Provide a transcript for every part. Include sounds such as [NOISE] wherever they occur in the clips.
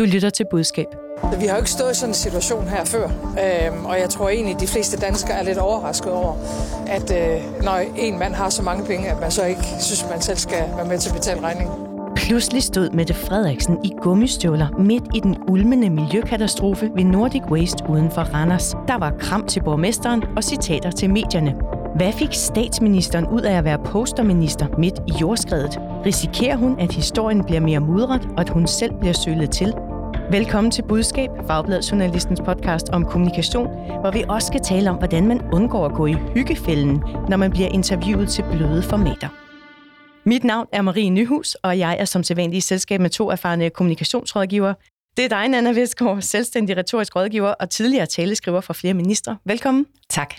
Du lytter til budskab. Vi har jo ikke stået i sådan en situation her før, øhm, og jeg tror egentlig, at de fleste danskere er lidt overrasket over, at øh, når en mand har så mange penge, at man så ikke synes, man selv skal være med til at betale regningen. Pludselig stod Mette Frederiksen i gummistøvler midt i den ulmende miljøkatastrofe ved Nordic Waste uden for Randers. Der var kram til borgmesteren og citater til medierne. Hvad fik statsministeren ud af at være posterminister midt i jordskredet? Risikerer hun, at historien bliver mere mudret, og at hun selv bliver sølet til? Velkommen til Budskab, Fagbladet Journalistens podcast om kommunikation, hvor vi også skal tale om, hvordan man undgår at gå i hyggefælden, når man bliver interviewet til bløde formater. Mit navn er Marie Nyhus, og jeg er som sædvanlig i selskab med to erfarne kommunikationsrådgivere. Det er dig, Nana Vestgaard, selvstændig retorisk rådgiver og tidligere taleskriver for flere ministre. Velkommen. Tak.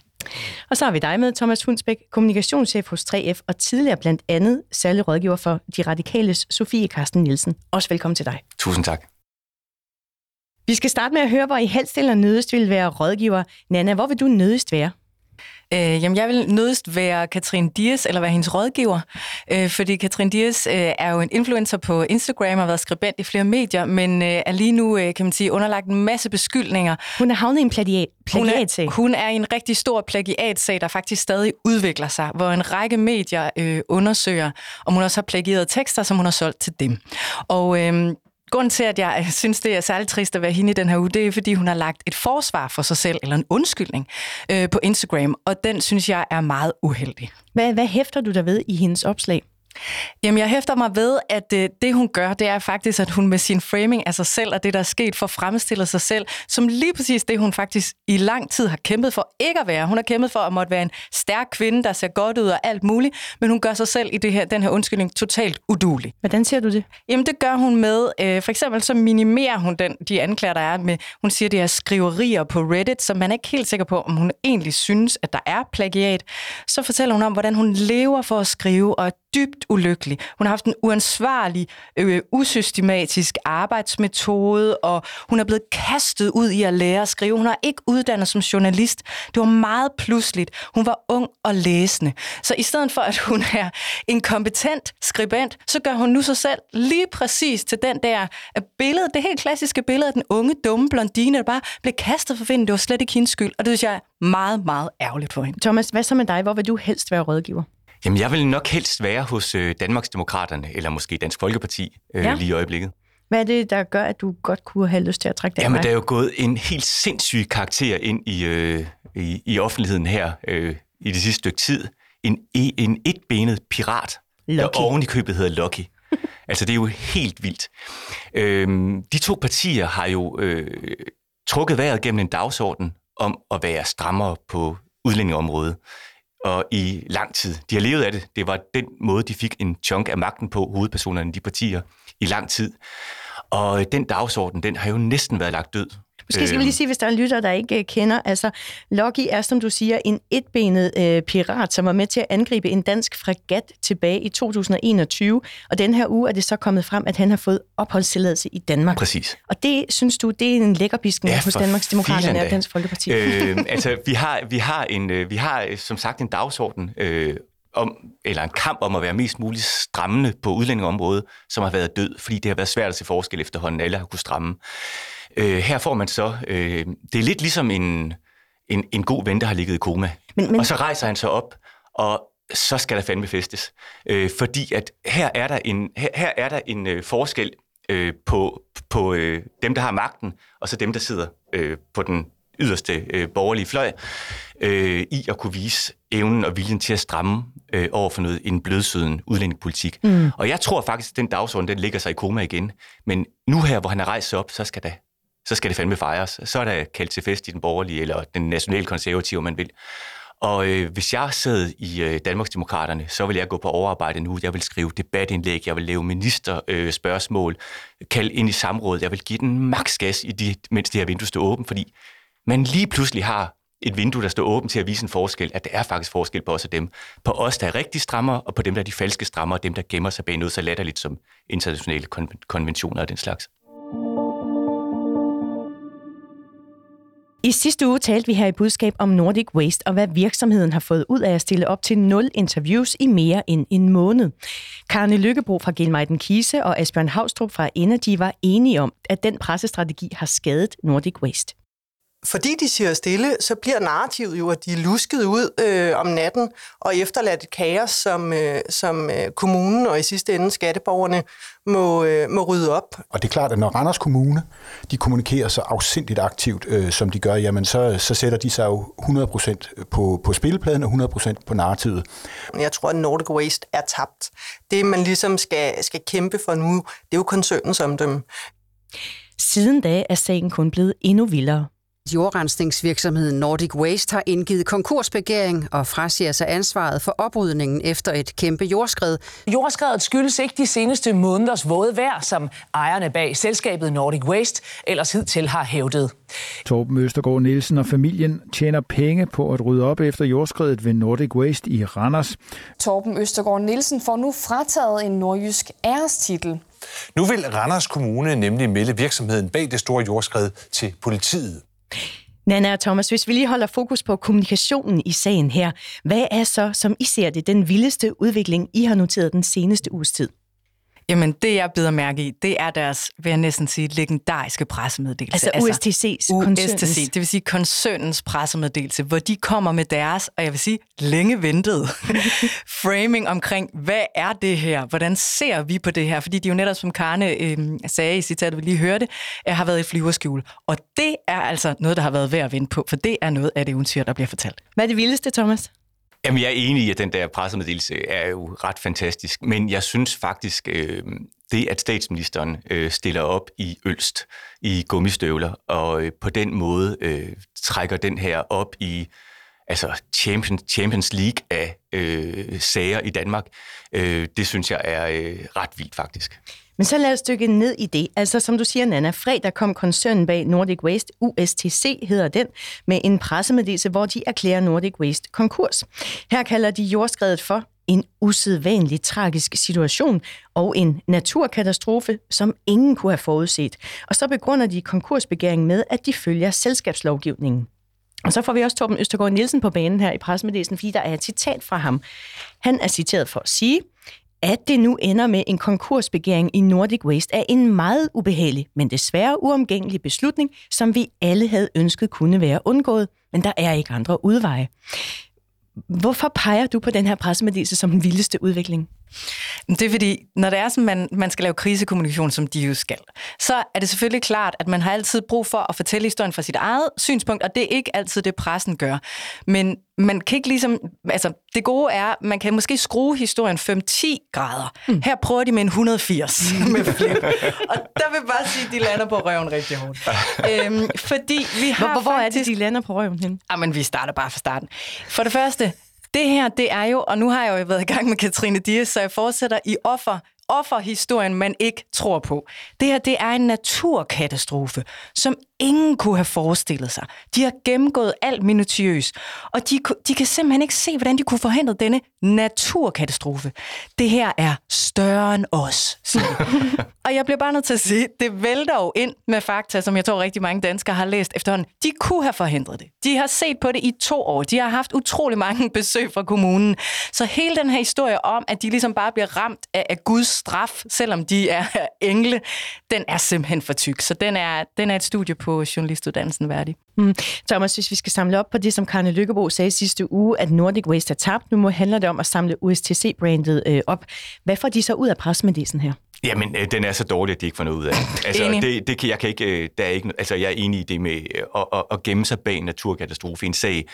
Og så har vi dig med, Thomas Hunsbæk, kommunikationschef hos 3F og tidligere blandt andet særlig rådgiver for De Radikales Sofie Karsten Nielsen. Også velkommen til dig. Tusind tak. Vi skal starte med at høre, hvor I helst eller nødest vil være rådgiver. Nana, hvor vil du nødest være? Øh, jamen, jeg vil nødest være Katrine Dias, eller være hendes rådgiver, øh, fordi Katrine Dias øh, er jo en influencer på Instagram og har været skribent i flere medier, men øh, er lige nu, øh, kan man sige, underlagt en masse beskyldninger. Hun er havnet i en plagiat, plagiatsag. Hun er, hun er i en rigtig stor plagiatsag, der faktisk stadig udvikler sig, hvor en række medier øh, undersøger, om hun også har plagieret tekster, som hun har solgt til dem. Og øh, Grunden til, at jeg øh, synes, det er særligt trist at være hende i den her uge, det er, fordi hun har lagt et forsvar for sig selv, eller en undskyldning, øh, på Instagram, og den synes jeg er meget uheldig. Hvad, hvad hæfter du der ved i hendes opslag? Jamen, jeg hæfter mig ved, at øh, det, hun gør, det er faktisk, at hun med sin framing af sig selv og det, der er sket, for fremstiller sig selv som lige præcis det, hun faktisk i lang tid har kæmpet for ikke at være. Hun har kæmpet for at måtte være en stærk kvinde, der ser godt ud og alt muligt, men hun gør sig selv i det her, den her undskyldning totalt udulig. Hvordan ser du det? Jamen, det gør hun med, øh, for eksempel så minimerer hun den, de anklager, der er med, hun siger, det er skriverier på Reddit, som man er ikke helt sikker på, om hun egentlig synes, at der er plagiat. Så fortæller hun om, hvordan hun lever for at skrive og er dybt ulykkelig. Hun har haft en uansvarlig, øh, usystematisk arbejdsmetode, og hun er blevet kastet ud i at lære at skrive. Hun har ikke uddannet som journalist. Det var meget pludseligt. Hun var ung og læsende. Så i stedet for, at hun er en kompetent skribent, så gør hun nu sig selv lige præcis til den der øh, billede, det helt klassiske billede af den unge, dumme blondine, der bare blev kastet for vinden. Det var slet ikke hendes skyld, og det synes jeg er meget, meget ærgerligt for hende. Thomas, hvad så med dig? Hvor vil du helst være rådgiver? Jamen, jeg vil nok helst være hos øh, Danmarksdemokraterne, eller måske Dansk Folkeparti øh, ja. lige i øjeblikket. Hvad er det, der gør, at du godt kunne have lyst til at trække dig? Jamen, der er jo gået en helt sindssyg karakter ind i, øh, i, i offentligheden her øh, i det sidste stykke tid. En, en etbenet pirat, Lucky. der oven i købet hedder Lucky. [LAUGHS] altså, det er jo helt vildt. Øhm, de to partier har jo øh, trukket vejret gennem en dagsorden om at være strammere på udlændingeområdet og i lang tid. De har levet af det. Det var den måde, de fik en chunk af magten på, hovedpersonerne i de partier, i lang tid. Og den dagsorden, den har jo næsten været lagt død. Måske skal vi lige sige, hvis der er lytter, der ikke øh, kender, altså Loki er, som du siger, en etbenet øh, pirat, som var med til at angribe en dansk fregat tilbage i 2021, og den her uge er det så kommet frem, at han har fået opholdstilladelse i Danmark. Præsk. Og det, synes du, det er en lækker ja, hos Danmarks Demokraterne og Dansk Folkeparti? Øh, [LAUGHS] altså, vi har, vi, har en, øh, vi har som sagt en dagsorden, øh, om, eller en kamp om at være mest muligt strammende på udlændingeområdet, som har været død, fordi det har været svært at se forskel efterhånden. Alle har kunnet stramme. Øh, her får man så, øh, det er lidt ligesom en, en, en god ven, der har ligget i koma. Men, men... Og så rejser han sig op, og så skal der fandme festes. Øh, fordi at her er der en, her, her er der en øh, forskel øh, på, på øh, dem, der har magten, og så dem, der sidder øh, på den yderste øh, borgerlige fløj, øh, i at kunne vise evnen og viljen til at stramme øh, over for noget en blødsøden udlændingepolitik. Mm. Og jeg tror faktisk, at den dagsorden, den ligger sig i koma igen. Men nu her, hvor han har rejst sig op, så skal der så skal det fandme fejres. Så er der kaldt til fest i den borgerlige, eller den nationale konservative, man vil. Og øh, hvis jeg sad i øh, Danmarksdemokraterne, så vil jeg gå på overarbejde nu. Jeg vil skrive debatindlæg, jeg vil lave ministerspørgsmål, øh, kalde ind i samråd. Jeg vil give den maks gas, i de, mens det her vindue står åbent, fordi man lige pludselig har et vindue, der står åbent til at vise en forskel, at der er faktisk forskel på os og dem. På os, der er rigtig strammer, og på dem, der er de falske strammer, og dem, der gemmer sig bag noget så latterligt som internationale konventioner og den slags. I sidste uge talte vi her i budskab om Nordic Waste og hvad virksomheden har fået ud af at stille op til nul interviews i mere end en måned. Karne Lykkebro fra Gelmeiden Kise og Asbjørn Havstrup fra Energy var enige om, at den pressestrategi har skadet Nordic Waste fordi de siger stille, så bliver narrativet jo, at de er lusket ud øh, om natten og efterladt et kaos, som, øh, som øh, kommunen og i sidste ende skatteborgerne må, øh, må rydde op. Og det er klart, at når Randers Kommune de kommunikerer så afsindigt aktivt, øh, som de gør, jamen så, så sætter de sig jo 100% på, på spillepladen og 100% på narrativet. Jeg tror, at Nordic Waste er tabt. Det, man ligesom skal, skal kæmpe for nu, det er jo koncernens om dem. Siden da er sagen kun blevet endnu vildere. Jordrensningsvirksomheden Nordic Waste har indgivet konkursbegæring og frasiger sig ansvaret for oprydningen efter et kæmpe jordskred. Jordskredet skyldes ikke de seneste måneders våde vejr, som ejerne bag selskabet Nordic Waste ellers hidtil har hævdet. Torben Østergaard Nielsen og familien tjener penge på at rydde op efter jordskredet ved Nordic Waste i Randers. Torben Østergaard Nielsen får nu frataget en nordjysk ærestitel. Nu vil Randers Kommune nemlig melde virksomheden bag det store jordskred til politiet. Nana og Thomas, hvis vi lige holder fokus på kommunikationen i sagen her, hvad er så, som I ser det, den vildeste udvikling, I har noteret den seneste uges tid? Jamen, det jeg bider mærke i, det er deres, vil jeg næsten sige, legendariske pressemeddelelse. Altså, altså USTC's, USTC, det vil sige koncernens pressemeddelelse, hvor de kommer med deres, og jeg vil sige, længe ventede [LAUGHS] framing omkring, hvad er det her? Hvordan ser vi på det her? Fordi de jo netop, som Karne øh, sagde i citatet, vi lige hørte, øh, har været i flyverskjul. Og det er altså noget, der har været værd at vente på, for det er noget af det eventyr, der bliver fortalt. Hvad er det vildeste, Thomas? Jamen, jeg er enig i, at den der pressemeddelelse er jo ret fantastisk, men jeg synes faktisk, øh, det at statsministeren øh, stiller op i Ølst i gummistøvler, og øh, på den måde øh, trækker den her op i altså Champions, Champions League af øh, sager i Danmark, øh, det synes jeg er øh, ret vildt faktisk. Men så lad os dykke ned i det. Altså som du siger, Nana, fredag kom koncernen bag Nordic Waste, USTC hedder den, med en pressemeddelelse, hvor de erklærer Nordic Waste konkurs. Her kalder de jordskredet for en usædvanlig tragisk situation og en naturkatastrofe, som ingen kunne have forudset. Og så begrunder de konkursbegæringen med, at de følger selskabslovgivningen. Og så får vi også Torben Østergaard Nielsen på banen her i pressemeddelelsen, fordi der er et citat fra ham. Han er citeret for at sige, at det nu ender med en konkursbegæring i Nordic Waste er en meget ubehagelig, men desværre uomgængelig beslutning, som vi alle havde ønsket kunne være undgået, men der er ikke andre udveje. Hvorfor peger du på den her pressemeddelelse som den vildeste udvikling? Det er fordi, når det er sådan, man, man skal lave krisekommunikation, som de jo skal, så er det selvfølgelig klart, at man har altid brug for at fortælle historien fra sit eget synspunkt, og det er ikke altid det, pressen gør. Men man kan ikke ligesom... Altså, det gode er, man kan måske skrue historien 5-10 grader. Mm. Her prøver de med en 180 [LAUGHS] med flip. Og der vil bare sige, at de lander på røven rigtig hårdt. øhm, fordi vi har hvor, hvor faktisk... er det, de lander på røven hen? Jamen, ah, vi starter bare fra starten. For det første, det her, det er jo, og nu har jeg jo været i gang med Katrine Dias, så jeg fortsætter i offer offerhistorien, man ikke tror på. Det her, det er en naturkatastrofe, som ingen kunne have forestillet sig. De har gennemgået alt minutiøst, og de, de kan simpelthen ikke se, hvordan de kunne forhindre denne naturkatastrofe. Det her er større end os, [LAUGHS] Og jeg bliver bare nødt til at sige, det vælter jo ind med fakta, som jeg tror rigtig mange danskere har læst efterhånden. De kunne have forhindret det. De har set på det i to år. De har haft utrolig mange [LAUGHS] besøg fra kommunen. Så hele den her historie om, at de ligesom bare bliver ramt af, af Guds straf, selvom de er engle, den er simpelthen for tyk. Så den er, den er et studie på journalistuddannelsen værdig. Mm. Thomas, hvis vi skal samle op på det, som Karne Lykkebo sagde sidste uge, at Nordic Waste er tabt, nu må handler det om at samle USTC-brandet øh, op. Hvad får de så ud af pressemeddelelsen her? Jamen, øh, den er så dårlig, at de ikke får noget ud af [LAUGHS] Altså, det, det kan, jeg kan ikke, øh, der er ikke, altså, jeg er enig i det med øh, at, at, at gemme sig bag en naturkatastrofe. En sag,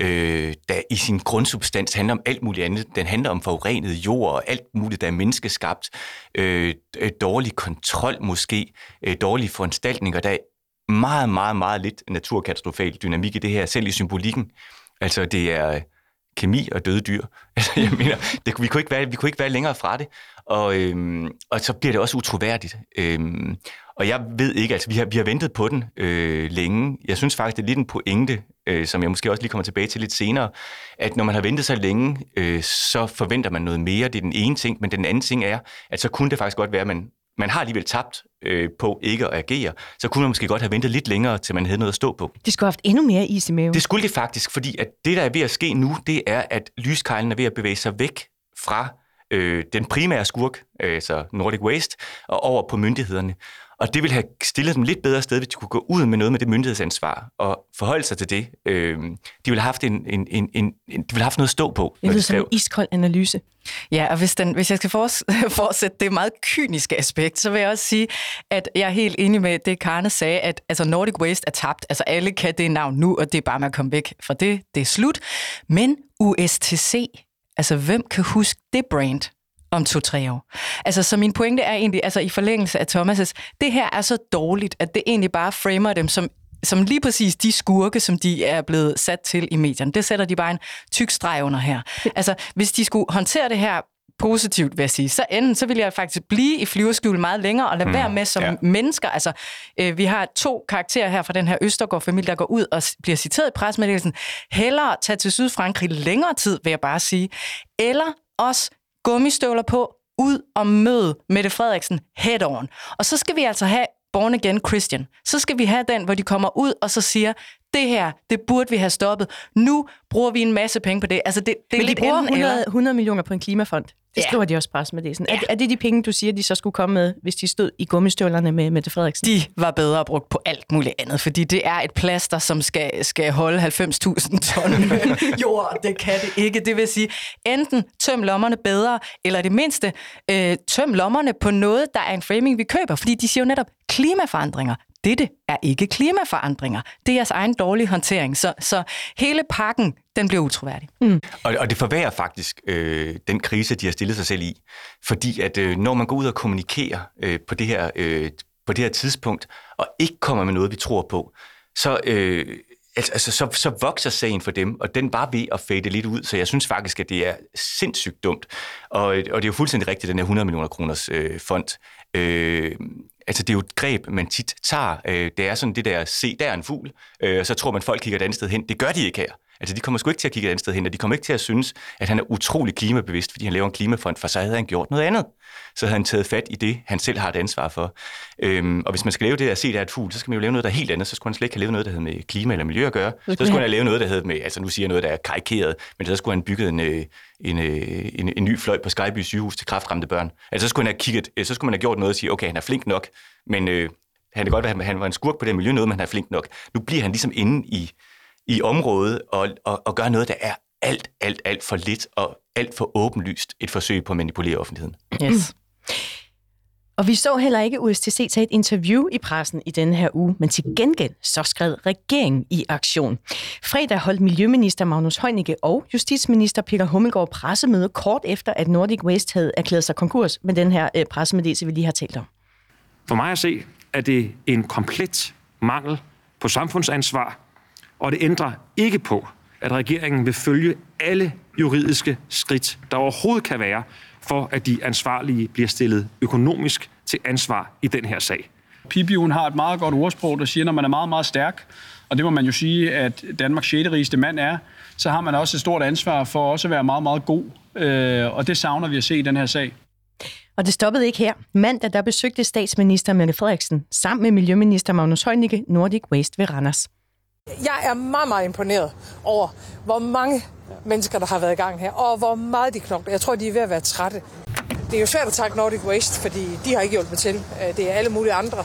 øh, der i sin grundsubstans handler om alt muligt andet. Den handler om forurenet jord og alt muligt, der er menneskeskabt. Øh, dårlig kontrol måske, øh, dårlige foranstaltninger. Der er meget, meget, meget lidt naturkatastrofal dynamik i det her, selv i symbolikken. Altså, det er øh, kemi og døde dyr. [LAUGHS] Altså, jeg mener, det, vi, kunne ikke være, vi kunne ikke være længere fra det. Og, øhm, og så bliver det også utroværdigt. Øhm, og jeg ved ikke, altså vi har, vi har ventet på den øh, længe. Jeg synes faktisk, det er lidt en pointe, øh, som jeg måske også lige kommer tilbage til lidt senere, at når man har ventet så længe, øh, så forventer man noget mere. Det er den ene ting, men den anden ting er, at så kunne det faktisk godt være, at man man har alligevel tabt øh, på ikke at agere, så kunne man måske godt have ventet lidt længere, til man havde noget at stå på. De skulle have haft endnu mere is i maven. Det skulle de faktisk, fordi at det, der er ved at ske nu, det er, at lyskejlen er ved at bevæge sig væk fra øh, den primære skurk, øh, altså Nordic Waste, og over på myndighederne. Og det vil have stillet dem lidt bedre sted, hvis de kunne gå ud med noget med det myndighedsansvar og forholde sig til det. Øh, de ville have haft, en, en, en, en, de ville have haft noget at stå på. Det lyder som en iskold analyse. Ja, og hvis, den, hvis jeg skal [LAUGHS] fortsætte det meget kyniske aspekt, så vil jeg også sige, at jeg er helt enig med det, Karne sagde, at altså Nordic Waste er tabt. Altså alle kan det navn nu, og det er bare med at komme væk fra det. Det er slut. Men USTC, altså hvem kan huske det brand? Om to-tre år. Altså, så min pointe er egentlig, altså i forlængelse af Thomas' det her er så dårligt, at det egentlig bare framer dem som som lige præcis de skurke, som de er blevet sat til i medierne. Det sætter de bare en tyk streg under her. Altså, hvis de skulle håndtere det her positivt, vil jeg sige. Så enden, så vil jeg faktisk blive i flyverskjul meget længere og lade mm, være med som ja. mennesker. Altså, øh, vi har to karakterer her fra den her Østergaard-familie, der går ud og bliver citeret i presmeddelelsen. Hellere tage til Sydfrankrig længere tid, vil jeg bare sige. Eller også gummistøvler på, ud og møde Mette Frederiksen head on. Og så skal vi altså have Born Again Christian. Så skal vi have den, hvor de kommer ud og så siger, det her, det burde vi have stoppet. Nu bruger vi en masse penge på det. Altså det, det er Men de bruger 100, 100 millioner på en klimafond. Det Ja. skriver de også bare med det. Sådan. Ja. Er, er det de penge, du siger, de så skulle komme med, hvis de stod i gummistøvlerne med Mette Frederiksen? De var bedre brugt på alt muligt andet, fordi det er et plaster, som skal, skal holde 90.000 ton [LAUGHS] jord. Det kan det ikke. Det vil sige, enten tøm lommerne bedre, eller det mindste øh, tøm lommerne på noget, der er en framing, vi køber. Fordi de siger jo netop klimaforandringer. Dette er ikke klimaforandringer. Det er jeres egen dårlige håndtering. Så, så hele pakken, den bliver utroværdig. Mm. Og, og det forværrer faktisk øh, den krise, de har stillet sig selv i. Fordi at øh, når man går ud og kommunikerer øh, på, det her, øh, på det her tidspunkt, og ikke kommer med noget, vi tror på, så, øh, altså, altså, så, så vokser sagen for dem, og den var ved at fade lidt ud. Så jeg synes faktisk, at det er sindssygt dumt. Og, og det er jo fuldstændig rigtigt, den her 100 millioner kroners øh, fond. Øh, altså det er jo et greb, man tit tager. Øh, det er sådan det der, se, der er en fugl, øh, så tror man, folk kigger et andet sted hen. Det gør de ikke her. Altså, de kommer sgu ikke til at kigge et andet sted hen, og de kommer ikke til at synes, at han er utrolig klimabevidst, fordi han laver en klimafond, for så havde han gjort noget andet. Så havde han taget fat i det, han selv har et ansvar for. Øhm, og hvis man skal lave det at se, der er et fugl, så skal man jo lave noget, der er helt andet. Så skulle han slet ikke have lavet noget, der havde med klima eller miljø at gøre. Så skulle han have lavet noget, der havde med, altså nu siger jeg noget, der er karikeret, men så skulle han bygget en, øh, en, øh, en, en ny fløj på Skyby sygehus til kraftramte børn. Altså så skulle, han have kigget, øh, så skulle man have gjort noget og sige, okay, han er flink nok, men øh, han kan godt være, at han var en skurk på det miljø, noget, men han er flink nok. Nu bliver han ligesom inde i, i området og, og, og gør noget, der er alt, alt, alt for lidt og alt for åbenlyst et forsøg på at manipulere offentligheden. Yes. Og vi så heller ikke USTC tage et interview i pressen i denne her uge, men til gengæld så skred regeringen i aktion. Fredag holdt Miljøminister Magnus Heunicke og Justitsminister Peter Hummelgaard pressemøde kort efter, at Nordic Waste havde erklæret sig konkurs med den her øh, pressemeddelelse, vi lige har talt om. For mig at se, er det en komplet mangel på samfundsansvar, og det ændrer ikke på, at regeringen vil følge alle juridiske skridt, der overhovedet kan være, for at de ansvarlige bliver stillet økonomisk til ansvar i den her sag. Pippi, hun har et meget godt ordsprog, der siger, når man er meget, meget stærk, og det må man jo sige, at Danmarks 6. rigeste mand er, så har man også et stort ansvar for også at være meget, meget god. Øh, og det savner vi at se i den her sag. Og det stoppede ikke her. Mandag der besøgte statsminister Mette Frederiksen sammen med Miljøminister Magnus Heunicke Nordic Waste ved Randers. Jeg er meget, meget imponeret over, hvor mange mennesker, der har været i gang her, og hvor meget de knokler. Jeg tror, de er ved at være trætte. Det er jo svært at takke Nordic Waste, fordi de har ikke hjulpet til. Øh, Det er alle mulige andre,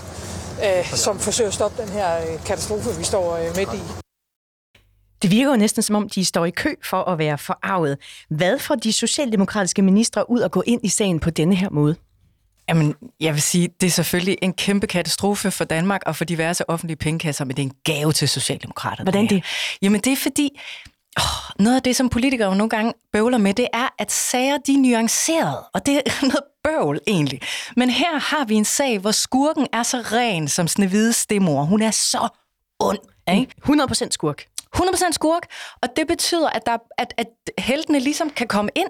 øh, som forsøger at stoppe den her øh, katastrofe, vi står midt i. Det virker jo næsten som om, de står i kø for at være forarvet. Hvad får de socialdemokratiske ministre ud at gå ind i sagen på denne her måde? Jamen, jeg vil sige, det er selvfølgelig en kæmpe katastrofe for Danmark og for diverse offentlige pengekasser, men det er en gave til Socialdemokraterne. Hvordan det? Jamen, det er fordi, åh, noget af det, som politikere jo nogle gange bøvler med, det er, at sager, de er nuanceret, og det er noget bøvl egentlig. Men her har vi en sag, hvor skurken er så ren som Snevide stemor. Hun er så ond, ikke? 100% skurk. 100% skurk, og det betyder, at, der, at, at heltene ligesom kan komme ind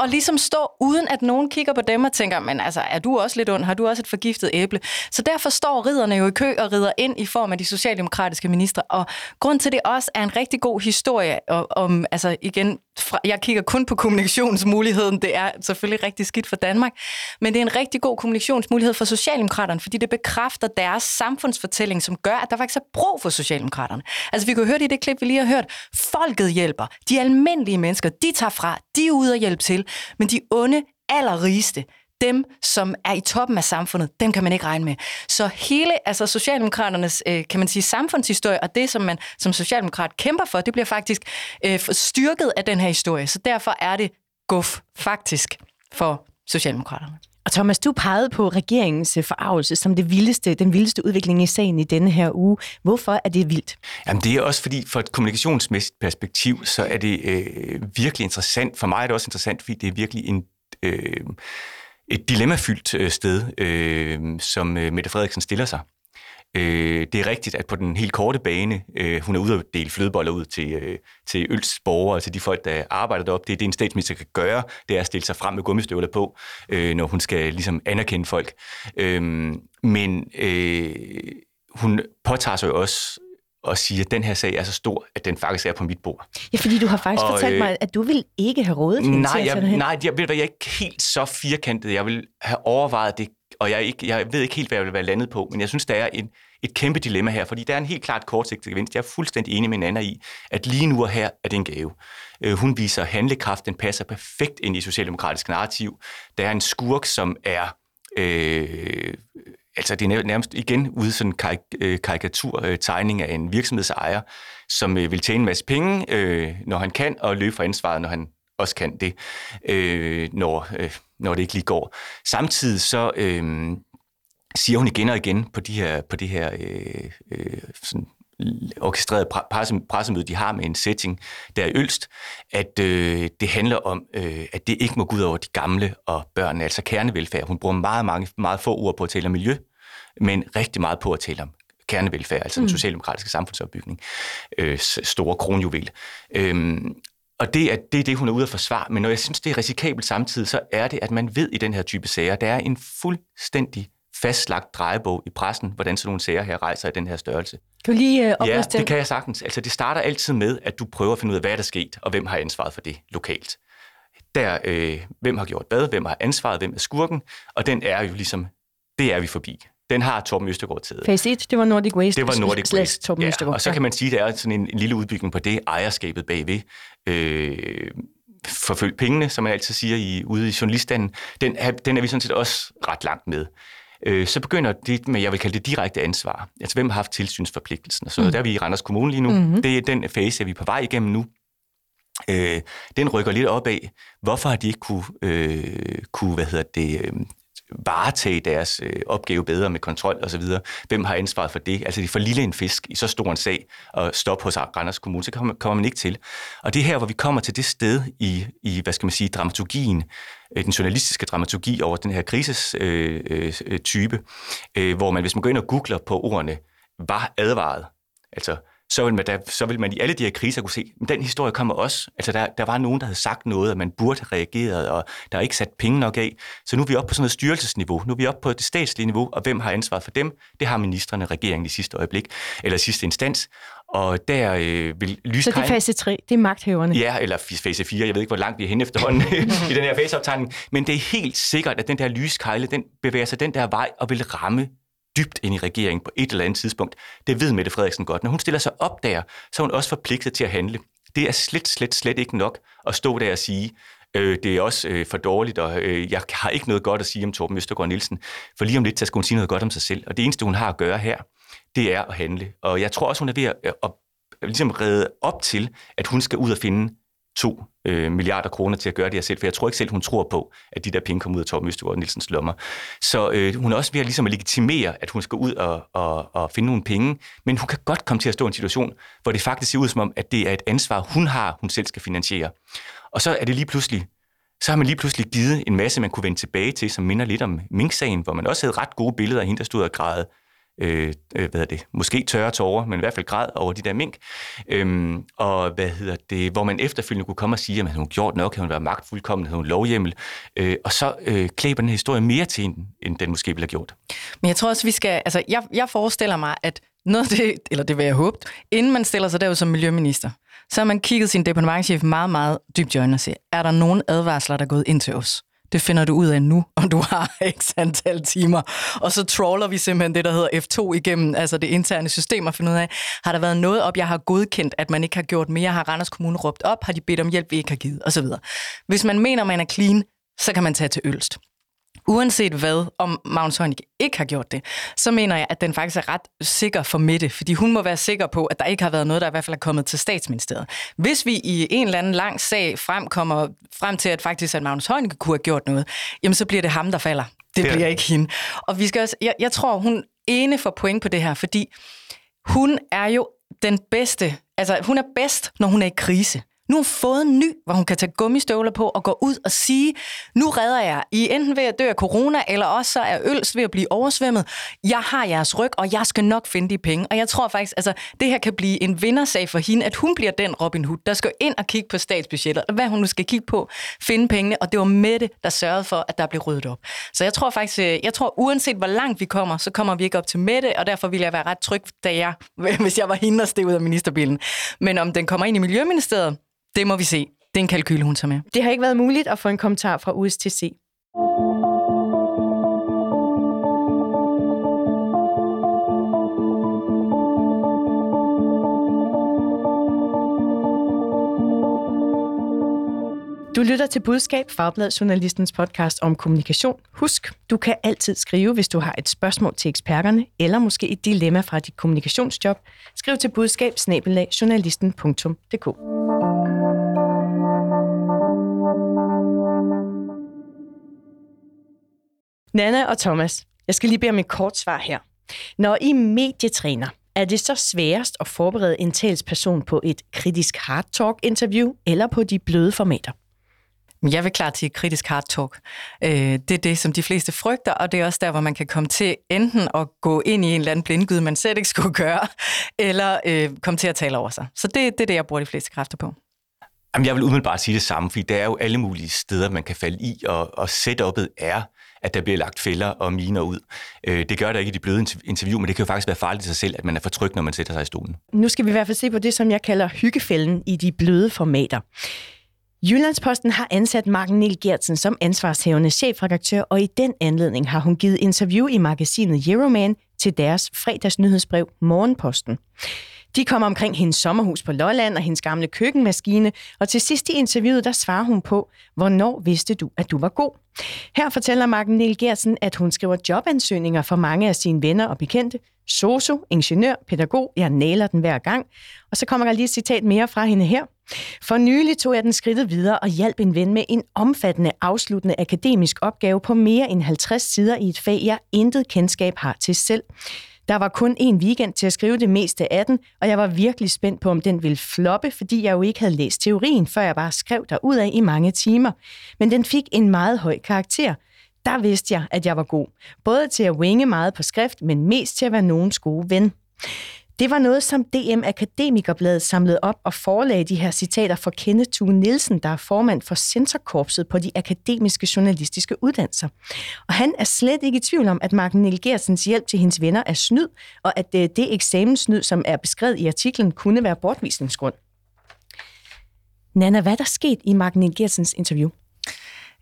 og ligesom stå uden, at nogen kigger på dem og tænker, men altså, er du også lidt ond? Har du også et forgiftet æble? Så derfor står ridderne jo i kø og rider ind i form af de socialdemokratiske ministre. Og grund til det også er en rigtig god historie om, altså igen, fra, jeg kigger kun på kommunikationsmuligheden. Det er selvfølgelig rigtig skidt for Danmark, men det er en rigtig god kommunikationsmulighed for Socialdemokraterne, fordi det bekræfter deres samfundsfortælling, som gør, at der faktisk er brug for Socialdemokraterne. Altså vi kunne høre det i det klip, vi lige har hørt. Folket hjælper. De almindelige mennesker, de tager fra. De er ude og hjælpe til. Men de onde, allerrigeste, dem, som er i toppen af samfundet, dem kan man ikke regne med. Så hele altså Socialdemokraternes, øh, kan man sige, samfundshistorie, og det, som man som socialdemokrat kæmper for, det bliver faktisk øh, styrket af den her historie. Så derfor er det guf, faktisk, for Socialdemokraterne. Og Thomas, du pegede på regeringens øh, forarvelse som det vildeste, den vildeste udvikling i sagen i denne her uge. Hvorfor er det vildt? Jamen det er også fordi, for et kommunikationsmæssigt perspektiv, så er det øh, virkelig interessant. For mig er det også interessant, fordi det er virkelig en... Øh, et dilemmafyldt øh, sted, øh, som øh, Mette Frederiksen stiller sig. Øh, det er rigtigt, at på den helt korte bane, øh, hun er ude at dele flødeboller ud til, øh, til Øls borgere, til de folk, der arbejder deroppe. Det er det, en statsminister kan gøre, det er at stille sig frem med gummistøvler på, øh, når hun skal ligesom anerkende folk. Øh, men øh, hun påtager sig jo også og sige, at den her sag er så stor, at den faktisk er på mit bord. Ja, fordi du har faktisk og, fortalt mig, at du vil ikke have rådet hende nej, til at jeg. Nej, jeg, ved, jeg er ikke helt så firkantet. Jeg vil have overvejet det, og jeg, ikke, jeg ved ikke helt, hvad jeg vil være landet på, men jeg synes, der er en, et kæmpe dilemma her, fordi der er en helt klart kortsigtet gevinst. Jeg er fuldstændig enig med Nana i, at lige nu og her er det en gave. Øh, hun viser handlekraft, den passer perfekt ind i socialdemokratisk narrativ. Der er en skurk, som er øh, altså det er nærmest igen ude sådan en øh, karikaturtegning øh, af en virksomhedsejer, som øh, vil tjene en masse penge, øh, når han kan, og løbe fra ansvaret, når han også kan det, når, når det ikke lige går. Samtidig så øh, siger hun igen og igen på de her, på de her øh, øh, sådan orkestreret presse, pressemøde, de har med en setting der i Ølst, at øh, det handler om, øh, at det ikke må gå ud over de gamle og børnene, altså kernevelfærd. Hun bruger meget, mange, meget få ord på at tale om miljø, men rigtig meget på at tale om kernevelfærd, altså mm. den socialdemokratiske samfundsopbygning, øh, store kronjuvel. Øhm, og det er, det er det, hun er ude at forsvare. Men når jeg synes, det er risikabelt samtidig, så er det, at man ved i den her type sager, der er en fuldstændig fastlagt drejebog i pressen, hvordan sådan nogle sager her rejser i den her størrelse. Kan du lige uh, Ja, det kan jeg sagtens. Altså, det starter altid med, at du prøver at finde ud af, hvad der er sket, og hvem har ansvaret for det lokalt. Der, øh, hvem har gjort hvad, hvem har ansvaret, hvem er skurken, og den er jo ligesom, det er vi forbi. Den har Torben Østergaard taget. Phase 1, det var Nordic Waste. Det var Nordic Waste, Torben ja, og så kan man sige, at der er sådan en, en lille udbygning på det, ejerskabet bagved. Øh, forfølg pengene, som man altid siger i, ude i journaliststanden, den er, den er vi sådan set også ret langt med. Øh, så begynder det med, jeg vil kalde det direkte ansvar. Altså, hvem har haft tilsynsforpligtelsen og sådan noget. Mm. Der er vi i Randers Kommune lige nu. Mm-hmm. Det er den fase, vi er på vej igennem nu. Øh, den rykker lidt op af, hvorfor har de ikke kunne, øh, kunne hvad hedder det, øh, varetage deres øh, opgave bedre med kontrol osv. Hvem har ansvaret for det? Altså, det er for lille en fisk i så stor en sag at stoppe hos Randers Kommune, så kommer, kommer man ikke til. Og det er her, hvor vi kommer til det sted i, i hvad skal man sige, dramaturgien, øh, den journalistiske dramaturgi over den her krisestype, øh, øh, øh, hvor man, hvis man går ind og googler på ordene, var advaret, altså så vil, man da, så vil man i alle de her kriser kunne se, at den historie kommer også. Altså der, der var nogen, der havde sagt noget, at man burde have reageret, og der er ikke sat penge nok af. Så nu er vi oppe på sådan noget styrelsesniveau. Nu er vi oppe på det statslige niveau, og hvem har ansvaret for dem? Det har ministerne, regeringen i sidste øjeblik, eller sidste instans. Og der øh, vil lyskejlen... Så det er fase 3, det er magthæverne? Ja, eller fase 4, jeg ved ikke, hvor langt vi er hen efterhånden [LAUGHS] i den her faseoptegning. Men det er helt sikkert, at den der lyskejle, den bevæger sig den der vej og vil ramme dybt ind i regeringen på et eller andet tidspunkt. Det ved Mette Frederiksen godt. Når hun stiller sig op der, så er hun også forpligtet til at handle. Det er slet, slet, slet ikke nok at stå der og sige, øh, det er også øh, for dårligt, og øh, jeg har ikke noget godt at sige om Torben Østergaard Nielsen, for lige om lidt, så skal hun sige noget godt om sig selv. Og det eneste, hun har at gøre her, det er at handle. Og jeg tror også, hun er ved at, øh, at, at ligesom redde op til, at hun skal ud og finde 2 øh, milliarder kroner til at gøre det her selv, for jeg tror ikke selv, hun tror på, at de der penge kommer ud af Torben Østergaard Nielsens lommer. Så øh, hun er også ved at, ligesom at legitimere, at hun skal ud og, og, og finde nogle penge, men hun kan godt komme til at stå i en situation, hvor det faktisk ser ud som om, at det er et ansvar, hun har, hun selv skal finansiere. Og så er det lige pludselig, så har man lige pludselig givet en masse, man kunne vende tilbage til, som minder lidt om Mink-sagen, hvor man også havde ret gode billeder af hende, der stod og græd Øh, øh, hvad hedder det, måske tørre tårer, men i hvert fald græd over de der mink. Øhm, og hvad hedder det, hvor man efterfølgende kunne komme og sige, at hun gjort nok, havde hun været magtfuldkommen, havde hun lovhjemmel, øh, og så øh, klæber den her historie mere til hende, end den måske ville have gjort. Men jeg tror også, vi skal, altså jeg, jeg forestiller mig, at noget af det, eller det vil jeg håbe, inden man stiller sig derud som miljøminister, så har man kigget sin departementchef meget, meget dybt i øjnene og siger, er der nogen advarsler, der er gået ind til os? Det finder du ud af nu, om du har [LAUGHS] x antal timer. Og så trawler vi simpelthen det, der hedder F2 igennem, altså det interne system, og finde ud af, har der været noget op, jeg har godkendt, at man ikke har gjort mere? Har Randers Kommune råbt op? Har de bedt om hjælp, vi ikke har givet? Og så videre. Hvis man mener, man er clean, så kan man tage til Ølst uanset hvad, om Magnus Heunicke ikke har gjort det, så mener jeg, at den faktisk er ret sikker for Mette, fordi hun må være sikker på, at der ikke har været noget, der i hvert fald er kommet til statsministeriet. Hvis vi i en eller anden lang sag frem kommer frem til, at faktisk at Magnus Heunicke kunne have gjort noget, jamen så bliver det ham, der falder. Det bliver ikke hende. Og vi skal også, jeg, jeg tror, hun ene får point på det her, fordi hun er jo den bedste, altså hun er bedst, når hun er i krise. Nu har hun fået en ny, hvor hun kan tage gummistøvler på og gå ud og sige, nu redder jeg. I enten ved at dø af corona, eller også så er Ølst ved at blive oversvømmet. Jeg har jeres ryg, og jeg skal nok finde de penge. Og jeg tror faktisk, altså, det her kan blive en vindersag for hende, at hun bliver den Robin Hood, der skal ind og kigge på statsbudgettet, og hvad hun nu skal kigge på, finde pengene. Og det var Mette, der sørgede for, at der blev ryddet op. Så jeg tror faktisk, øh, jeg tror uanset hvor langt vi kommer, så kommer vi ikke op til Mette, og derfor vil jeg være ret tryg, da jeg, [LAUGHS] hvis jeg var hende, og steg ud af ministerbilen. Men om den kommer ind i Miljøministeriet, det må vi se. Det er en kalkyl, hun tager med. Det har ikke været muligt at få en kommentar fra USTC. Du lytter til Budskab, Fagbladet Journalistens podcast om kommunikation. Husk, du kan altid skrive, hvis du har et spørgsmål til eksperterne, eller måske et dilemma fra dit kommunikationsjob. Skriv til budskab journalisten.dk. Nana og Thomas, jeg skal lige bede om et kort svar her. Når I medietræner, er det så sværest at forberede en talsperson på et kritisk hard talk interview eller på de bløde formater? Jeg vil klart til kritisk hard talk. Øh, det er det, som de fleste frygter, og det er også der, hvor man kan komme til enten at gå ind i en eller anden blindgyde, man selv ikke skulle gøre, [LAUGHS] eller øh, komme til at tale over sig. Så det, det er det, jeg bruger de fleste kræfter på. Jamen, jeg vil umiddelbart sige det samme, fordi der er jo alle mulige steder, man kan falde i, og, og setup'et er, at der bliver lagt fælder og miner ud. Øh, det gør der ikke i de bløde interview, men det kan jo faktisk være farligt i sig selv, at man er for tryg, når man sætter sig i stolen. Nu skal vi i hvert fald se på det, som jeg kalder hyggefælden i de bløde formater. Jyllandsposten har ansat Marken Niel Gertsen som ansvarshævende chefredaktør, og i den anledning har hun givet interview i magasinet Euroman til deres fredagsnyhedsbrev Morgenposten. De kommer omkring hendes sommerhus på Lolland og hendes gamle køkkenmaskine, og til sidst i interviewet, der svarer hun på, hvornår vidste du, at du var god? Her fortæller Marken Niel Gersen, at hun skriver jobansøgninger for mange af sine venner og bekendte. Soso, ingeniør, pædagog, jeg næler den hver gang. Og så kommer der lige et citat mere fra hende her. For nylig tog jeg den skridtet videre og hjalp en ven med en omfattende afsluttende akademisk opgave på mere end 50 sider i et fag, jeg intet kendskab har til selv. Der var kun en weekend til at skrive det meste af den, og jeg var virkelig spændt på, om den ville floppe, fordi jeg jo ikke havde læst teorien, før jeg bare skrev ud af i mange timer. Men den fik en meget høj karakter. Der vidste jeg, at jeg var god. Både til at winge meget på skrift, men mest til at være nogens gode ven. Det var noget, som DM Akademikerbladet samlede op og forelagde de her citater for Kenneth Thue Nielsen, der er formand for Centerkorpset på de akademiske journalistiske uddannelser. Og han er slet ikke i tvivl om, at Marken Niel Gersens hjælp til hendes venner er snyd, og at øh, det eksamensnyd, som er beskrevet i artiklen, kunne være bortvisningsgrund. Nana, hvad er der sket i Marken Niel Gersens interview?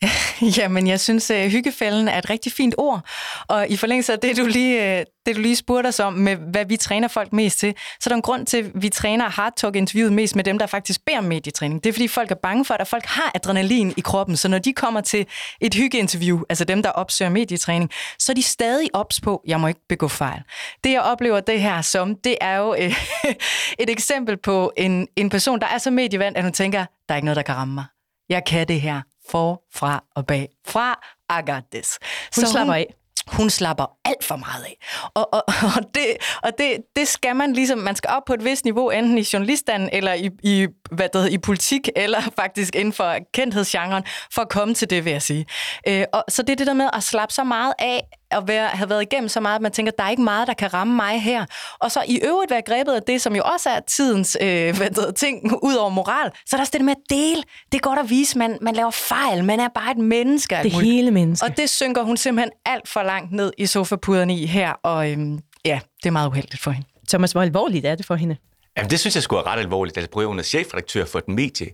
[LAUGHS] Jamen, jeg synes, at hyggefælden er et rigtig fint ord. Og i forlængelse af det, du lige, øh, det, du lige spurgte os om, med hvad vi træner folk mest til, så er der en grund til, at vi træner hard talk interviewet mest med dem, der faktisk beder om medietræning. Det er, fordi folk er bange for, at folk har adrenalin i kroppen. Så når de kommer til et hyggeinterview, altså dem, der opsøger medietræning, så er de stadig ops på, jeg må ikke begå fejl. Det, jeg oplever det her som, det er jo øh, [LAUGHS] et eksempel på en, en person, der er så medievand, at hun tænker, der er ikke noget, der kan ramme mig. Jeg kan det her forfra og bag. Fra I got this. Hun så slapper hun, af. Hun slapper alt for meget af. Og, og, og, det, og det, det skal man ligesom, man skal op på et vist niveau, enten i journalistanden, eller i, i, hvad det hedder, i politik, eller [LAUGHS] faktisk inden for kendthedsgenren, for at komme til det, vil jeg sige. Øh, og, så det er det der med at slappe så meget af, at være, have været igennem så meget, at man tænker, der er ikke meget, der kan ramme mig her. Og så i øvrigt være grebet af det, som jo også er tidens øh, hvad det, ting, ud over moral. Så er der også det med at dele. Det er godt at vise, man, man laver fejl. Man er bare et menneske. Det hele menneske. Og det synker hun simpelthen alt for langt ned i sofapuderne i her. Og øhm, ja, det er meget uheldigt for hende. Thomas, hvor alvorligt er det for hende? Jamen, det synes jeg skulle være ret alvorligt. Altså, prøver hun er chefredaktør for et medie.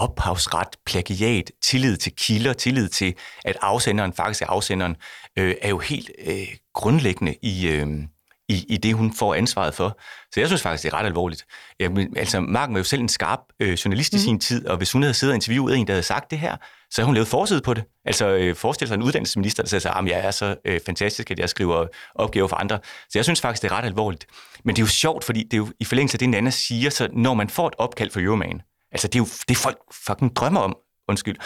Ophavsret, plagiat, tillid til kilder, tillid til, at afsenderen faktisk er afsenderen, øh, er jo helt øh, grundlæggende i, øh, i, i det, hun får ansvaret for. Så jeg synes faktisk, det er ret alvorligt. Jamen, altså, Marken var jo selv en skarp øh, journalist mm. i sin tid, og hvis hun havde siddet og interviewet en, der havde sagt det her, så havde hun lavet forside på det. Altså øh, forestil sig en uddannelsesminister, der siger, at jeg er så øh, fantastisk, at jeg skriver opgaver for andre. Så jeg synes faktisk, det er ret alvorligt. Men det er jo sjovt, fordi det er jo i forlængelse af det, Nana siger, så når man får et opkald fra Euroman, altså det er jo det folk fucking drømmer om, undskyld.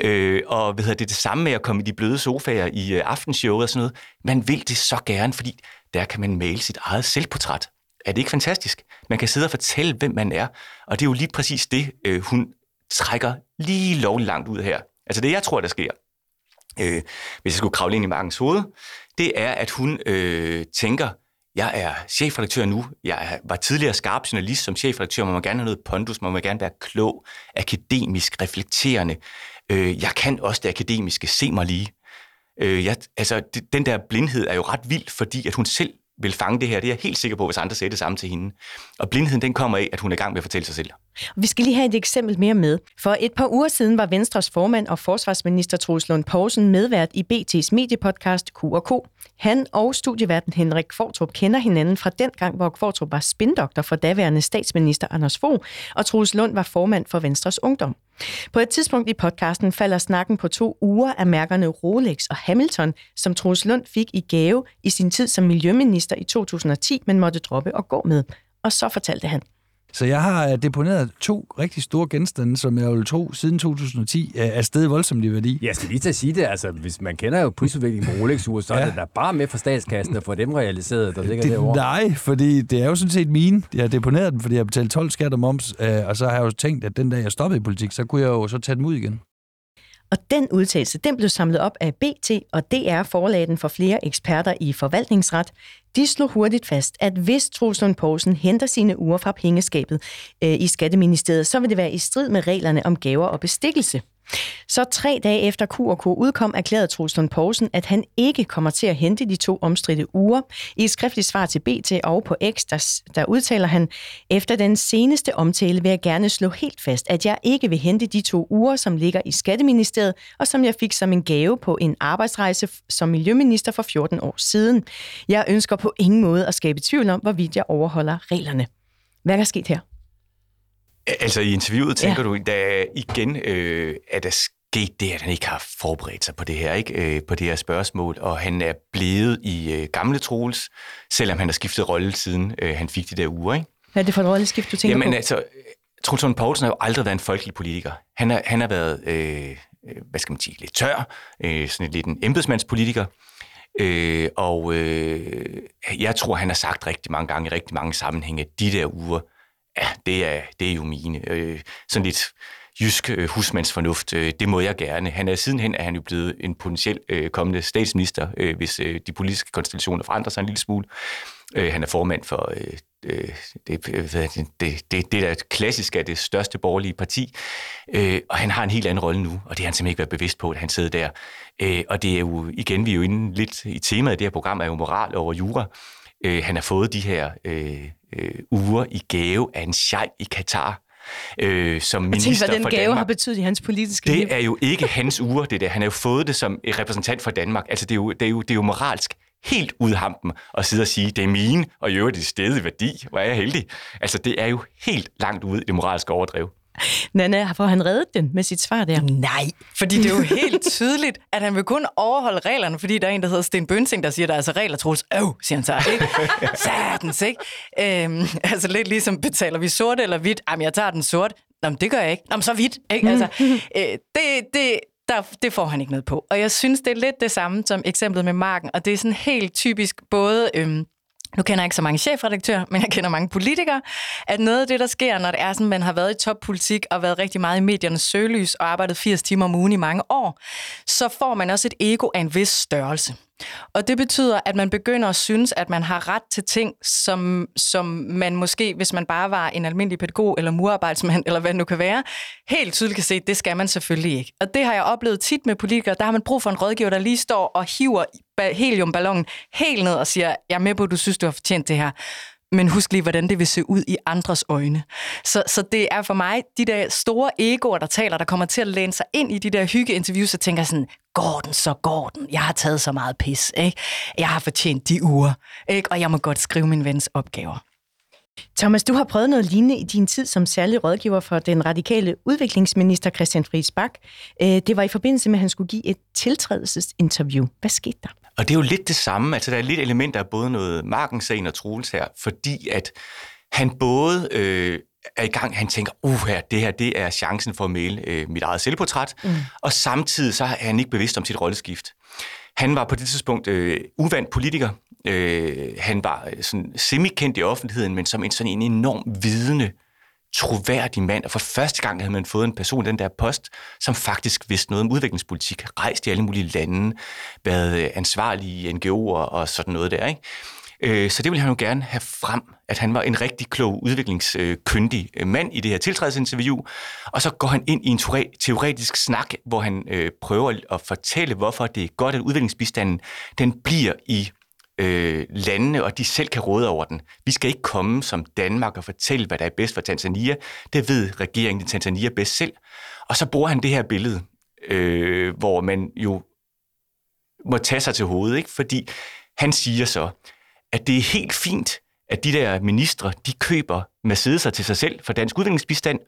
Øh, og hvad hedder det, det samme med at komme i de bløde sofaer i øh, aftenshowet og sådan noget. Man vil det så gerne, fordi der kan man male sit eget selvportræt. Er det ikke fantastisk? Man kan sidde og fortælle, hvem man er. Og det er jo lige præcis det, øh, hun trækker lige lovligt langt ud her. Altså det, jeg tror, der sker, øh, hvis jeg skulle kravle ind i Markens hoved, det er, at hun øh, tænker, jeg er chefredaktør nu, jeg var tidligere skarp journalist som chefredaktør, man må gerne have noget pondus, man må gerne være klog, akademisk, reflekterende. Øh, jeg kan også det akademiske, se mig lige. Øh, jeg, altså, den der blindhed er jo ret vild, fordi at hun selv vil fange det her. Det er jeg helt sikker på, hvis andre sagde det samme til hende. Og blindheden den kommer af, at hun er i gang med at fortælle sig selv. Vi skal lige have et eksempel mere med. For et par uger siden var Venstres formand og forsvarsminister Troels Lund Poulsen medvært i BT's mediepodcast Q&K. Han og studieverden Henrik Fortrup kender hinanden fra den gang, hvor Fortrup var spindoktor for daværende statsminister Anders Fogh, og Troels Lund var formand for Venstres Ungdom. På et tidspunkt i podcasten falder snakken på to uger af mærkerne Rolex og Hamilton, som Troels Lund fik i gave i sin tid som miljøminister i 2010, men måtte droppe og gå med. Og så fortalte han. Så jeg har øh, deponeret to rigtig store genstande, som jeg vil tro siden 2010 er stedet voldsomt i værdi. Jeg skal lige til at sige det. Altså, hvis man kender jo prisudviklingen på Rolex-ure, så ja. er det da bare med fra statskassen at få dem realiseret, der ligger det, derovre. Nej, fordi det er jo sådan set mine. Jeg har deponeret dem, fordi jeg har betalt 12 skat og moms, øh, og så har jeg jo tænkt, at den dag jeg stoppede i politik, så kunne jeg jo så tage dem ud igen. Og den udtalelse, den blev samlet op af BT og DR forladen for flere eksperter i forvaltningsret. De slog hurtigt fast, at hvis Truslund Poulsen henter sine uger fra pengeskabet øh, i Skatteministeriet, så vil det være i strid med reglerne om gaver og bestikkelse. Så tre dage efter Q&K udkom, erklærede Troelslund Poulsen, at han ikke kommer til at hente de to omstridte uger. I et skriftligt svar til BT og på X, der, der udtaler han, efter den seneste omtale vil jeg gerne slå helt fast, at jeg ikke vil hente de to uger, som ligger i Skatteministeriet, og som jeg fik som en gave på en arbejdsrejse som miljøminister for 14 år siden. Jeg ønsker på ingen måde at skabe tvivl om, hvorvidt jeg overholder reglerne. Hvad er der sket her? Altså i interviewet tænker ja. du, da igen øh, er der sket det, at han ikke har forberedt sig på det her, ikke? Øh, på det her spørgsmål, og han er blevet i øh, gamle Troels, selvom han har skiftet rolle siden øh, han fik de der uger. Ikke? Hvad er det for et rolleskift, du tænker Jamen, på? altså, Troels Poulsen har jo aldrig været en folkelig politiker. Han har, han har været, øh, øh, hvad skal man sige, lidt tør, øh, sådan lidt en embedsmandspolitiker, øh, og øh, jeg tror, han har sagt rigtig mange gange i rigtig mange sammenhænge, at de der uger, ja, det er, det er jo mine. Øh, sådan lidt jysk øh, husmandsfornuft, øh, det må jeg gerne. Han er sidenhen er han jo blevet en potentiel øh, kommende statsminister, øh, hvis øh, de politiske konstellationer forandrer sig en lille smule. Øh, han er formand for øh, øh det, øh, det, det, det, det der klassisk er det største borgerlige parti, øh, og han har en helt anden rolle nu, og det har han simpelthen ikke været bevidst på, at han sidder der. Øh, og det er jo, igen, vi er jo inde lidt i temaet af det her program, er jo moral over jura. Øh, han har fået de her øh, øh, uger i gave af en sheik i Katar, øh, som minister tænk, hvad den for gave Danmark. har betydet i hans politiske Det liv. er jo ikke hans uger, det der. Han har jo fået det som repræsentant for Danmark. Altså, det er jo, det er jo, det er jo moralsk helt ud af hampen at sidde og sige, det er mine, og i øvrigt det stedet værdi. Hvor er jeg heldig. Altså, det er jo helt langt ude i det moralske overdrev. [LAUGHS] Nana, får han reddet den med sit svar der? Nej, fordi det er jo helt [LAUGHS] tydeligt, at han vil kun overholde reglerne, fordi der er en, der hedder Sten Bønsing, der siger, der er altså regler, Troels. Øv, siger han så, ikke? [LAUGHS] Satans, ikke? Øhm, altså lidt ligesom, betaler vi sort eller hvidt? Jamen, jeg tager den sort. Nå, men det gør jeg ikke. Nå, men så hvidt, ikke? Altså, øh, det, det, der, det får han ikke noget på. Og jeg synes, det er lidt det samme som eksemplet med Marken, og det er sådan helt typisk både... Øhm, nu kender jeg ikke så mange chefredaktører, men jeg kender mange politikere, at noget af det, der sker, når det er sådan, man har været i toppolitik og været rigtig meget i mediernes søgelys og arbejdet 80 timer om ugen i mange år, så får man også et ego af en vis størrelse. Og det betyder, at man begynder at synes, at man har ret til ting, som, som man måske, hvis man bare var en almindelig pædagog eller murarbejdsmand, [LAUGHS] eller hvad det nu kan være, helt tydeligt kan se, at det skal man selvfølgelig ikke. Og det har jeg oplevet tit med politikere. Der har man brug for en rådgiver, der lige står og hiver heliumballonen helt ned og siger, jeg er med på, at du synes, du har fortjent det her men husk lige, hvordan det vil se ud i andres øjne. Så, så det er for mig de der store egoer, der taler, der kommer til at læne sig ind i de der hyggeinterviews og tænker sådan, går den, så går den. Jeg har taget så meget pis. Ikke? Jeg har fortjent de uger, ikke? og jeg må godt skrive min vens opgaver. Thomas, du har prøvet noget lignende i din tid som særlig rådgiver for den radikale udviklingsminister Christian Friis Bak. Øh, det var i forbindelse med, at han skulle give et tiltrædelsesinterview. Hvad skete der? Og det er jo lidt det samme. Altså, der er lidt elementer af både noget Markensagen og Troels her, fordi at han både øh, er i gang, han tænker, uh, her, det her det er chancen for at male øh, mit eget selvportræt, mm. og samtidig så er han ikke bevidst om sit rolleskift. Han var på det tidspunkt øh, uvandt politiker. Øh, han var øh, sådan semikendt i offentligheden, men som en sådan en enorm vidende troværdig mand, og for første gang havde man fået en person den der post, som faktisk vidste noget om udviklingspolitik, rejst i alle mulige lande, været ansvarlige ansvarlig i NGO'er og sådan noget der. Ikke? Øh, så det ville han jo gerne have frem, at han var en rigtig klog, udviklingskyndig øh, mand i det her tiltrædelsesinterview. Og så går han ind i en teoretisk snak, hvor han øh, prøver at fortælle, hvorfor det er godt, at udviklingsbistanden den bliver i øh, landene, og de selv kan råde over den. Vi skal ikke komme som Danmark og fortælle, hvad der er bedst for Tanzania. Det ved regeringen i Tanzania bedst selv. Og så bruger han det her billede, øh, hvor man jo må tage sig til hovedet, ikke? fordi han siger så, at det er helt fint, at de der ministre, de køber Mercedes'er til sig selv for dansk udviklingsbistand,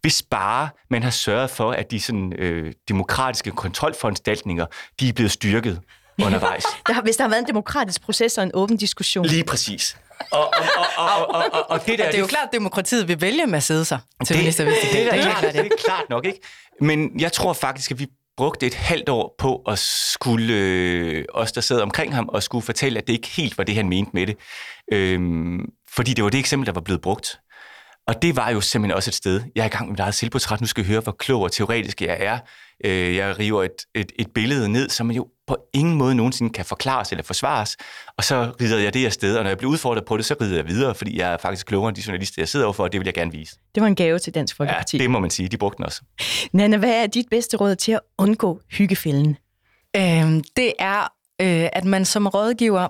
hvis bare man har sørget for, at de sådan, øh, demokratiske kontrolforanstaltninger, de er blevet styrket undervejs. [LAUGHS] der hvis der har været en demokratisk proces og en åben diskussion. Lige præcis. Og, og, og, og, og, og, og det, der, og det er jo klart, at demokratiet vil vælge med at sidde sig til det, minister. Det, det, det, det, er [LAUGHS] klart, det er klart nok, ikke? Men jeg tror faktisk, at vi brugte et halvt år på at skulle, øh, os der sad omkring ham, og skulle fortælle, at det ikke helt var det, han mente med det. Øhm, fordi det var det eksempel, der var blevet brugt. Og det var jo simpelthen også et sted. Jeg er i gang med mit eget selvportræt. Nu skal jeg høre, hvor klog og teoretisk jeg er. Øh, jeg river et, et, et billede ned, som jo på ingen måde nogensinde kan forklares eller forsvares. Og så rider jeg det afsted, og når jeg bliver udfordret på det, så rider jeg videre, fordi jeg er faktisk klogere end de journalister, jeg sidder overfor, og det vil jeg gerne vise. Det var en gave til Dansk Folkeparti. Ja, det må man sige. De brugte den også. Nana, hvad er dit bedste råd til at undgå hyggefælden? Øhm, det er, øh, at man som rådgiver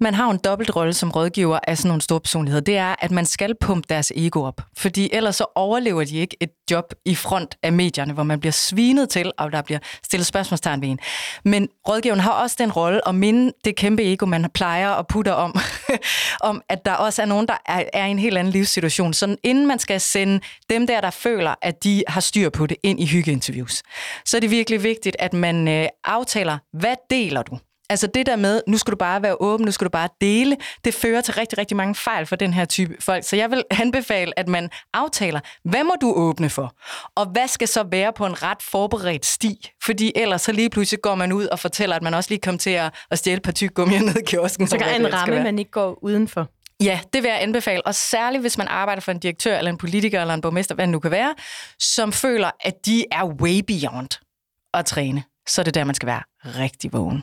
man har jo en dobbelt rolle som rådgiver af sådan nogle store personligheder. Det er, at man skal pumpe deres ego op. Fordi ellers så overlever de ikke et job i front af medierne, hvor man bliver svinet til, og der bliver stillet spørgsmålstegn ved en. Men rådgiveren har også den rolle at minde det kæmpe ego, man plejer at putte om, [LAUGHS] om at der også er nogen, der er, er i en helt anden livssituation. Så inden man skal sende dem der, der føler, at de har styr på det, ind i hyggeinterviews, så er det virkelig vigtigt, at man øh, aftaler, hvad deler du? Altså det der med, nu skal du bare være åben, nu skal du bare dele, det fører til rigtig, rigtig mange fejl for den her type folk. Så jeg vil anbefale, at man aftaler, hvad må du åbne for? Og hvad skal så være på en ret forberedt sti? Fordi ellers så lige pludselig går man ud og fortæller, at man også lige kom til at, at stjæle et par tyggegummier ned i kiosken. Så kan en ramme, man ikke går udenfor. Ja, det vil jeg anbefale. Og særligt, hvis man arbejder for en direktør, eller en politiker, eller en borgmester, hvad det nu kan være, som føler, at de er way beyond at træne. Så er det der, man skal være rigtig vågen.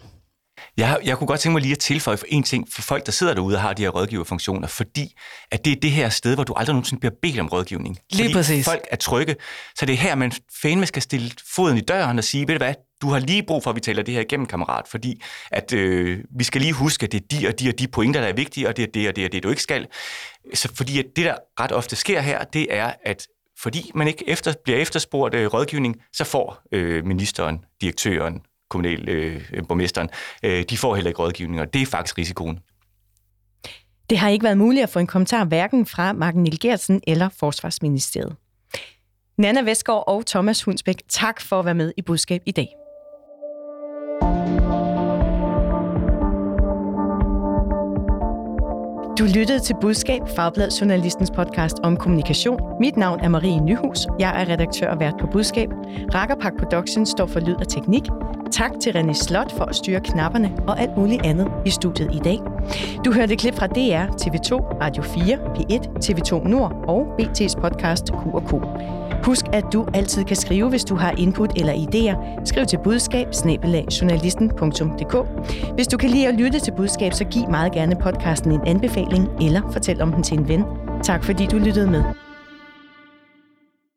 Jeg, jeg kunne godt tænke mig lige at tilføje for en ting for folk, der sidder derude og har de her rådgiverfunktioner, fordi at det er det her sted, hvor du aldrig nogensinde bliver bedt om rådgivning. Lige fordi præcis. folk er trygge. Så det er her, man fandme skal stille foden i døren og sige, ved du hvad, du har lige brug for, at vi taler det her igennem, kammerat, fordi at øh, vi skal lige huske, at det er de og de og de pointer, der er vigtige, og det er det og det og det, du ikke skal. Så fordi at det, der ret ofte sker her, det er, at fordi man ikke efter, bliver efterspurgt øh, rådgivning, så får øh, ministeren, direktøren, kommunal øh, øh, borgmesteren, øh, de får heller ikke rådgivning, og det er faktisk risikoen. Det har ikke været muligt at få en kommentar hverken fra Marken Nilgertsen eller Forsvarsministeriet. Nana Vestgaard og Thomas Hunsbæk, tak for at være med i budskab i dag. Du lyttede til Budskab, Fagblad Journalistens podcast om kommunikation. Mit navn er Marie Nyhus. Jeg er redaktør og vært på Budskab. Rakkerpak Productions står for lyd og teknik. Tak til René Slot for at styre knapperne og alt muligt andet i studiet i dag. Du hørte klip fra DR, TV2, Radio 4, P1, TV2 Nord og BT's podcast Q&K. Husk, at du altid kan skrive, hvis du har input eller idéer. Skriv til budskab Hvis du kan lide at lytte til budskab, så giv meget gerne podcasten en anbefaling eller fortæl om den til en ven. Tak fordi du lyttede med.